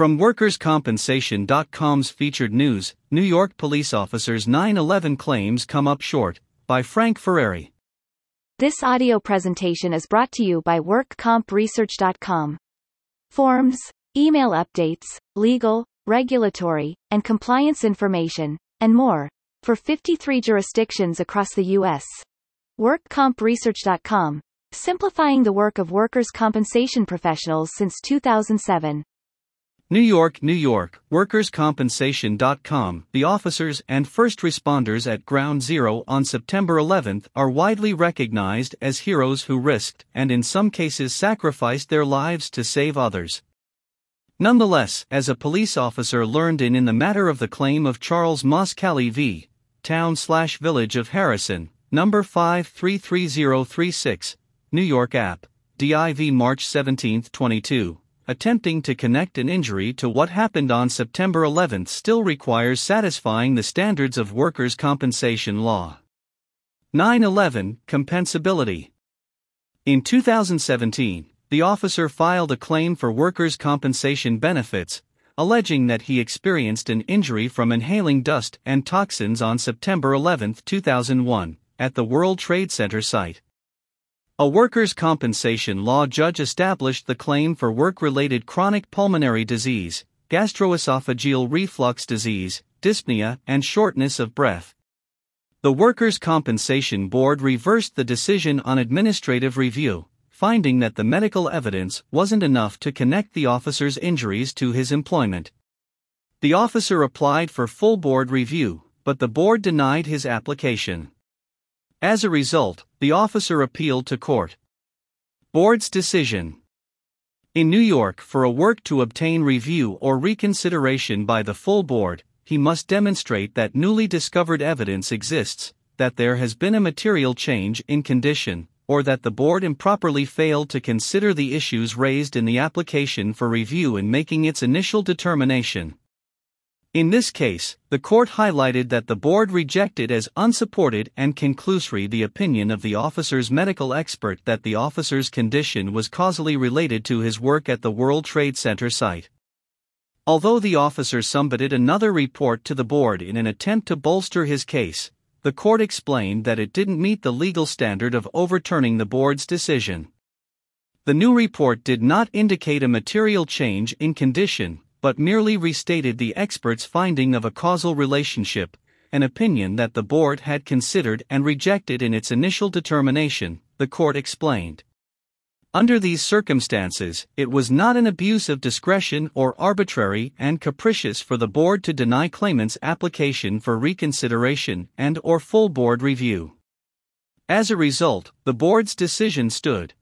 From WorkersCompensation.com's featured news, New York police officers' 9 11 claims come up short, by Frank Ferrari. This audio presentation is brought to you by WorkCompResearch.com. Forms, email updates, legal, regulatory, and compliance information, and more, for 53 jurisdictions across the U.S. WorkCompResearch.com, simplifying the work of workers' compensation professionals since 2007. New York, New York, WorkersCompensation.com. The officers and first responders at Ground Zero on September 11 are widely recognized as heroes who risked and in some cases sacrificed their lives to save others. Nonetheless, as a police officer learned in in the matter of the claim of Charles Moskally v. Town slash Village of Harrison, number 533036, New York App, DIV March 17, 22 attempting to connect an injury to what happened on September 11 still requires satisfying the standards of workers' compensation law. 9 11 Compensability. In 2017, the officer filed a claim for workers' compensation benefits, alleging that he experienced an injury from inhaling dust and toxins on September 11, 2001, at the World Trade Center site. A workers' compensation law judge established the claim for work related chronic pulmonary disease, gastroesophageal reflux disease, dyspnea, and shortness of breath. The Workers' Compensation Board reversed the decision on administrative review, finding that the medical evidence wasn't enough to connect the officer's injuries to his employment. The officer applied for full board review, but the board denied his application. As a result, the officer appealed to court. Board's decision. In New York, for a work to obtain review or reconsideration by the full board, he must demonstrate that newly discovered evidence exists, that there has been a material change in condition, or that the board improperly failed to consider the issues raised in the application for review in making its initial determination. In this case, the court highlighted that the board rejected as unsupported and conclusory the opinion of the officer's medical expert that the officer's condition was causally related to his work at the World Trade Center site. Although the officer submitted another report to the board in an attempt to bolster his case, the court explained that it didn't meet the legal standard of overturning the board's decision. The new report did not indicate a material change in condition, but merely restated the expert's finding of a causal relationship, an opinion that the board had considered and rejected in its initial determination, the court explained. Under these circumstances, it was not an abuse of discretion or arbitrary and capricious for the board to deny claimant's application for reconsideration and or full board review. As a result, the board's decision stood.